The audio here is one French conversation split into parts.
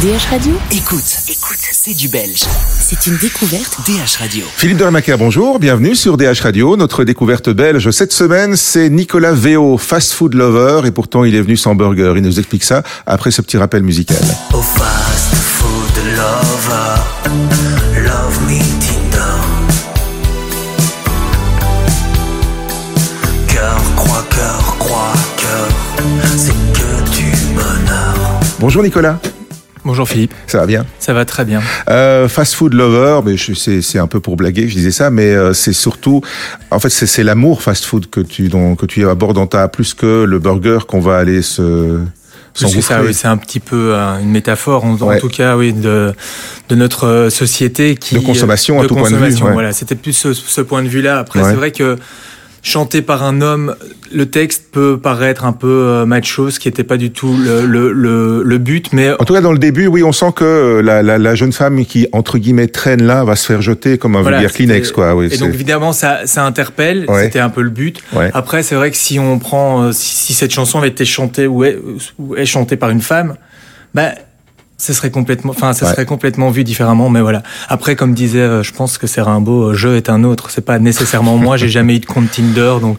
DH Radio Écoute, écoute, c'est du belge. C'est une découverte DH Radio. Philippe de Ramaker, bonjour, bienvenue sur DH Radio. Notre découverte belge cette semaine, c'est Nicolas Véo, fast food lover, et pourtant il est venu sans burger. Il nous explique ça après ce petit rappel musical. Au fast food lover, love me Tinder. Cœur, croix, cœur, croix, cœur, c'est que du bonheur. Bonjour Nicolas, Bonjour Philippe, ça va bien? Ça va très bien. euh, Fast food lover, mais c'est c'est un peu pour blaguer, je disais ça, mais euh, c'est surtout, en fait, c'est c'est l'amour fast food que tu dont, que tu abordes dans ta plus que le burger qu'on va aller se s'engouffrer. oui, c'est un petit peu euh, une métaphore, en, tout cas, oui, de, de notre société qui De consommation, à de tout point de vue, consommation, ouais. Voilà, c'était plus ce, ce point de vue-là. Après, Ouais. c'est vrai que chanté par un homme, le texte peut paraître un peu euh, macho, ce qui n'était pas du tout le, le, le, le but, mais En tout cas, dans le début, oui, on sent que euh, la, la, la jeune femme qui, entre guillemets, traîne là, va se faire jeter comme un Voilà, vulgaire Kleenex, quoi. Oui, et donc évidemment ça, ça interpelle, Ouais. c'était un peu le but. Ouais. Après c'est vrai que si on prend, euh, si, si cette chanson avait été chantée ou est, ou est chantée par une femme, bah ce serait complètement, enfin ça Ouais. serait complètement vu différemment. Mais voilà. Après comme disait, euh, je pense que c'est Rimbaud, euh, je est un autre. C'est pas nécessairement moi. J'ai jamais eu de compte Tinder, donc. donc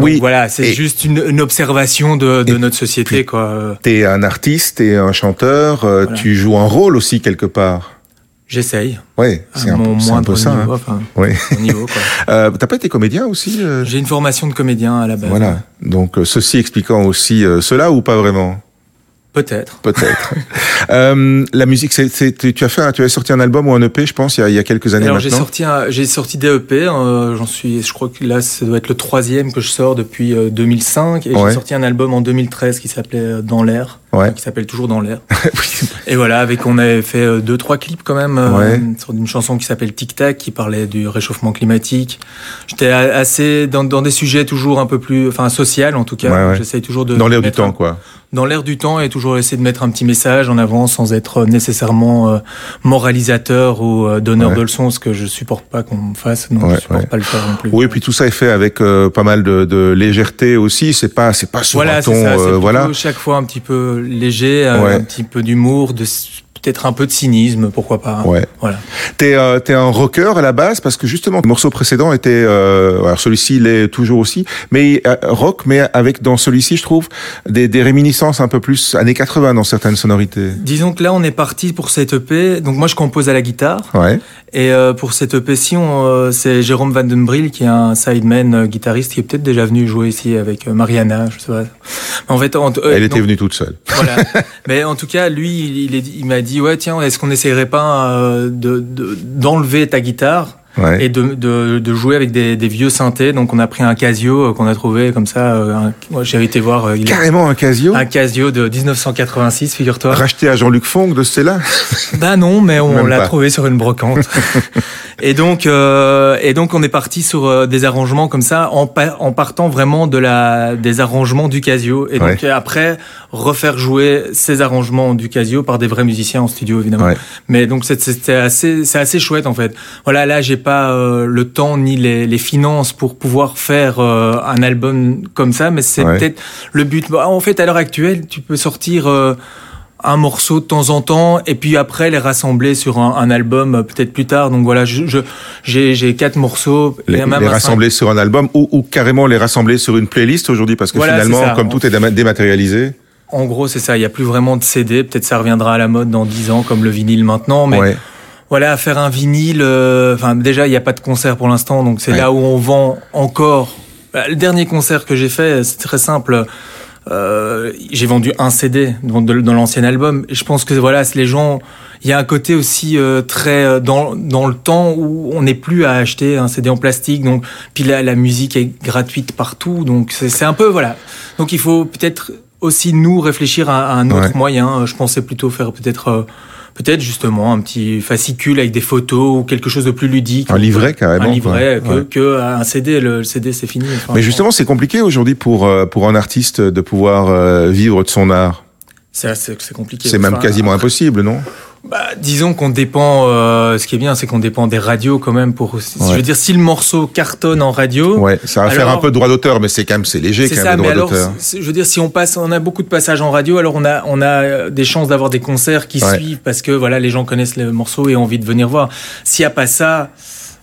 Oui, voilà, c'est juste une, une observation de, de notre société, quoi. T'es un artiste, t'es un chanteur, euh, Voilà. tu joues un rôle aussi quelque part. J'essaye. Oui, c'est un, peu- un peu ça. niveau, hein. enfin, Oui. au niveau, quoi. Euh, T'as pas été comédien aussi euh? J'ai une formation de comédien à la base. Voilà. Donc ceci expliquant aussi cela ou pas vraiment? Peut-être. Peut-être. euh, la musique, c'est, c'est- tu, as fait, tu as sorti un album ou un EP, je pense, il y a, il y a quelques années Alors j'ai sorti un- j'ai sorti des EP, euh, j'en suis je crois que là ça doit être le troisième que je sors depuis euh, 2005 et Ouais. j'ai sorti un album en 2013 qui s'appelait euh, Dans l'air, Ouais. qui s'appelle toujours Dans l'air. et voilà, avec on avait fait euh, deux trois clips quand même euh, sur une chanson qui s'appelle Tic Tac qui parlait du réchauffement climatique. J'étais assez dans, dans des sujets toujours un peu plus enfin social en tout cas, Ouais, j'essaye toujours de Dans l'air du temps, un- quoi. dans l'air du temps et toujours essayer de mettre un petit message en avant sans être nécessairement euh, moralisateur ou euh, donneur de leçons, ce que je supporte pas qu'on me fasse, donc Ouais, je supporte pas le faire non plus. Oui, puis tout ça est fait avec pas mal de, de légèreté aussi. C'est pas, c'est pas sur voilà, un c'est ton, ça, voilà. chaque fois un petit peu léger, Ouais. un petit peu d'humour, de peut-être un peu de cynisme, pourquoi pas. hein. Ouais. Voilà. T'es, euh, un rocker à la base parce que justement le morceau précédent était, euh, alors celui-ci il est toujours aussi, mais euh, rock, mais avec dans celui-ci je trouve des, des réminiscences un peu plus années 80 dans certaines sonorités. Disons que là, on est parti pour cette EP. Donc moi, je compose à la guitare. Ouais. Et euh, pour cette EP-ci, c'est Jérôme Van Den qui est un sideman guitariste qui est peut-être déjà venu jouer ici avec Mariana, je sais pas. En fait, en- Elle était venue toute seule. Voilà. Mais en tout cas, lui, il, il, est- il m'a dit ouais tiens, est-ce qu'on essayerait pas euh, de de- d'enlever ta guitare Ouais. et de, jouer avec des, des vieux synthés? Donc on a pris un Casio euh, qu'on a trouvé comme ça. euh, j'avais été voir euh, a- Carrément un Casio? un Casio de 1986, figure-toi. Racheté à Jean-Luc Fonck de Stella? Bah non, mais on l'a trouvé sur une brocante. et donc, euh, et donc, on est parti sur euh, des arrangements comme ça, en, pa- en partant vraiment de la des arrangements du Casio. Et donc Ouais. euh, après, refaire jouer ces arrangements du Casio par des vrais musiciens en studio, évidemment. Ouais. Mais donc c'est- c'était assez, c'est assez chouette en fait. Voilà, là, j'ai pas euh, le temps ni les, les finances pour pouvoir faire euh, un album comme ça, mais c'est Ouais. peut-être le but. Bah, En fait, à l'heure actuelle, tu peux sortir. Euh, un morceau de temps en temps et puis après les rassembler sur un, un album euh, peut-être plus tard donc voilà je je- j'ai j'ai quatre morceaux Les, et même les rassembler sur un album ou, ou carrément les rassembler sur une playlist aujourd'hui parce que Voilà, finalement, comme tout est déma- dématérialisé. en gros c'est ça il y a plus vraiment de CD peut-être ça reviendra à la mode dans 10 ans comme le vinyle maintenant mais Ouais. voilà faire un vinyle euh, enfin déjà il n'y a pas de concert pour l'instant donc c'est Ouais. là où on vend encore Bah, le dernier concert que j'ai fait c'est très simple euh, j'ai vendu un CD dans, dans l'ancien album. Et je pense que voilà les gens il y a un côté aussi euh, très euh, dans, dans le temps où on n'est plus à acheter un CD en plastique. Donc puis là la musique est gratuite partout. Donc c'est c'est un peu voilà. Donc il faut peut-être aussi nous réfléchir à, à un autre Ouais. moyen. Je pensais plutôt faire peut-être euh, peut-être justement un petit fascicule avec des photos ou quelque chose de plus ludique Un livret, carrément, un livret quoi. que, Ouais. que un CD le, le CD c'est fini Enfin, Mais justement, c'est compliqué aujourd'hui pour euh, pour un artiste de pouvoir euh, vivre de son art. C'est compliqué. C'est même quasiment impossible, non Bah, disons qu'on dépend. euh, ce qui est bien, c'est qu'on dépend des radios quand même. Pour, Ouais. je veux dire, si le morceau cartonne en radio, Ouais, ça va faire un peu de droit d'auteur, mais c'est quand même c'est léger quand ça. même droit d'auteur. je veux dire, si on passe, on a beaucoup de passages en radio, alors on a, on a euh, des chances d'avoir des concerts qui Ouais. suivent parce que voilà, les gens connaissent le morceau et ont envie de venir voir. S'il n'y a pas ça.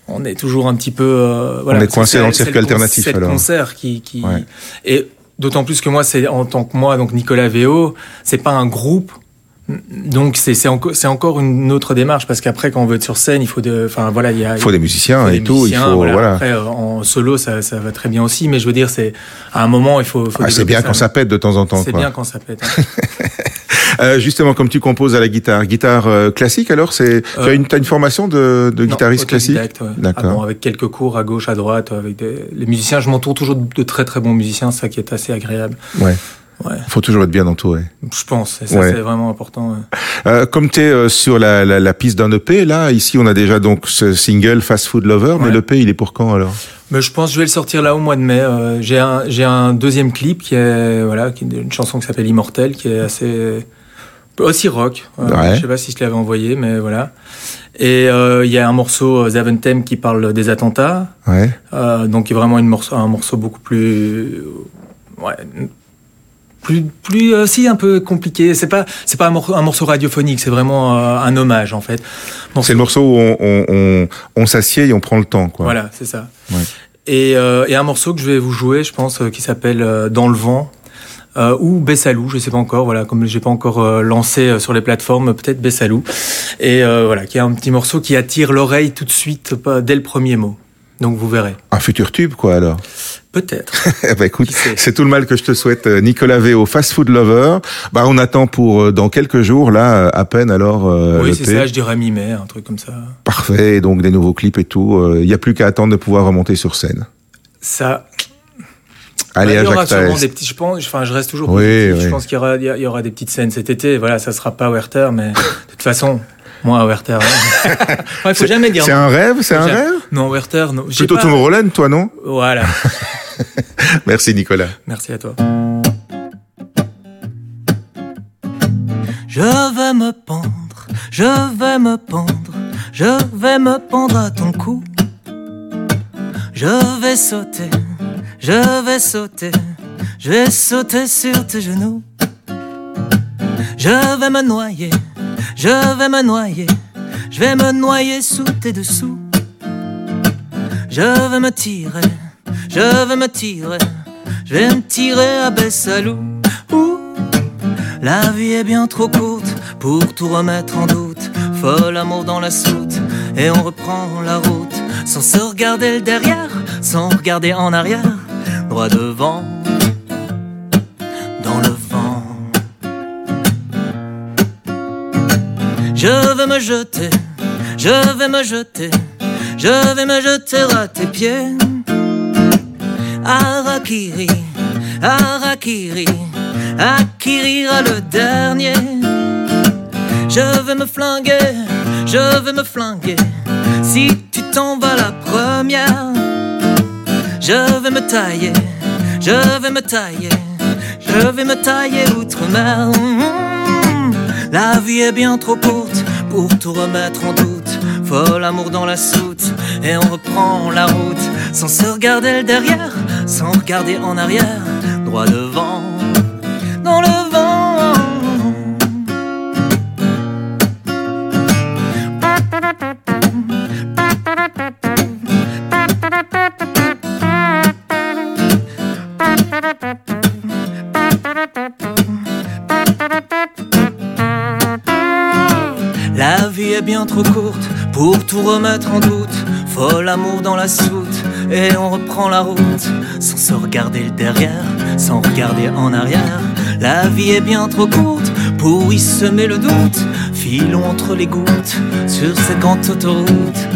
On est toujours un petit peu. euh, voilà, est parce que coincé dans le circuit alternatif, C'est le concert qui, qui Ouais. et d'autant plus que moi, c'est en tant que moi, donc Nicolas Véo, c'est pas un groupe. Donc c'est c'est encore une autre démarche parce qu'après quand on veut être sur scène il faut de enfin voilà il y a faut des musiciens faut et des tout, il faut voilà. Après, en solo, ça, ça va très bien aussi, mais je veux dire, c'est à un moment, il faut. faut Ah, c'est bien quand ça pète de temps en temps. C'est bien quand ça pète. hein. Euh, justement, comme tu composes à la guitare, guitare euh, classique, alors c'est tu as Euh, une, t'as une formation de, de Non, guitariste classique? ouais. D'accord. Ah bon, avec quelques cours à gauche, à droite, avec des... les musiciens. Je m'entoure toujours de très très bons musiciens, ça qui est assez agréable. Ouais. Ouais, Faut toujours être bien entouré. je pense. Et ça, Ouais. c'est vraiment important. ouais. Euh, comme tu es sur la, la, la piste d'un EP, là, ici, on a déjà donc ce single Fast Food Lover, mais l'EP, il est pour quand alors? Mais je pense que je vais le sortir là au mois de mai. Euh, j'ai un j'ai un deuxième clip qui est voilà qui est une chanson qui s'appelle Immortel qui est assez aussi rock. Euh, Ouais. Je sais pas si je l'avais envoyé mais voilà. Et euh, il y a un morceau euh, Zaventem qui parle des attentats. Ouais. Euh, donc vraiment une morceau un morceau beaucoup plus ouais plus plus aussi un peu compliqué. C'est pas c'est pas un morceau, un morceau radiophonique. C'est vraiment euh, un hommage en fait. Morceau- C'est le morceau où on, on, on, on s'assied et on prend le temps, quoi. Voilà, c'est ça. Ouais. Et, euh, et un morceau que je vais vous jouer, je pense, euh, qui s'appelle euh, Dans le vent. Euh, ou Bessalou, je sais pas encore, voilà, comme j'ai pas encore euh, lancé euh, sur les plateformes, peut-être Bessalou. Et euh, voilà, qui est un petit morceau qui attire l'oreille tout de suite, pas dès le premier mot. Donc vous verrez. Un futur tube, quoi, alors. Peut-être. Ben, écoute, c'est tout le mal que je te souhaite, euh, Nicolas Véo, Fast Food Lover. Bah, on attend pour euh, dans quelques jours, là, euh, à peine alors. Euh, oui, c'est ça, je dirais mi-mai, un truc comme ça. Parfait, donc des nouveaux clips et tout. Il n'y a plus qu'à attendre de pouvoir remonter sur scène. Ça. Allez, à il y aura sûrement des petits, je pense, enfin, je reste toujours Oui, positif. oui. Je pense qu'il y aura, il y aura des petites scènes cet été. Voilà, ça sera pas Werther, mais de toute façon, moi, Werther. hein. Ouais, il faut jamais dire C'est un rêve, c'est un rêve Non, Werther, non. J'ai Plutôt pas- Tomorrowland, toi, non Voilà. Merci, Nicolas. Merci à toi. Je vais me pendre, je vais me pendre, je vais me pendre à ton cou. Je vais sauter, je vais sauter, je vais sauter sur tes genoux. Je vais me noyer, je vais me noyer, je vais me noyer sous tes dessous. Je vais me tirer, je vais me tirer, je vais me tirer à Bessalou. Ouh. La vie est bien trop courte pour tout remettre en doute. Folle amour dans la soute et on reprend la route sans se regarder derrière, sans regarder en arrière, devant, dans le vent. Je vais me jeter, je vais me jeter, je vais me jeter à tes pieds. Arakiri, Arakiri, Akiri ira le dernier. Je vais me flinguer, je vais me flinguer. Si tu t'en vas la première, je vais me tailler, je vais me tailler, je vais me tailler outre-mer. La vie est bien trop courte pour tout remettre en doute. Folle amour dans la soute et on reprend la route sans se regarder derrière, sans regarder en arrière, droit devant, vie est bien trop courte pour tout remettre en doute. Folle amour dans la soute et on reprend la route sans se regarder derrière, sans regarder en arrière. La vie est bien trop courte pour y semer le doute. Filons entre les gouttes sur cette grande autoroute,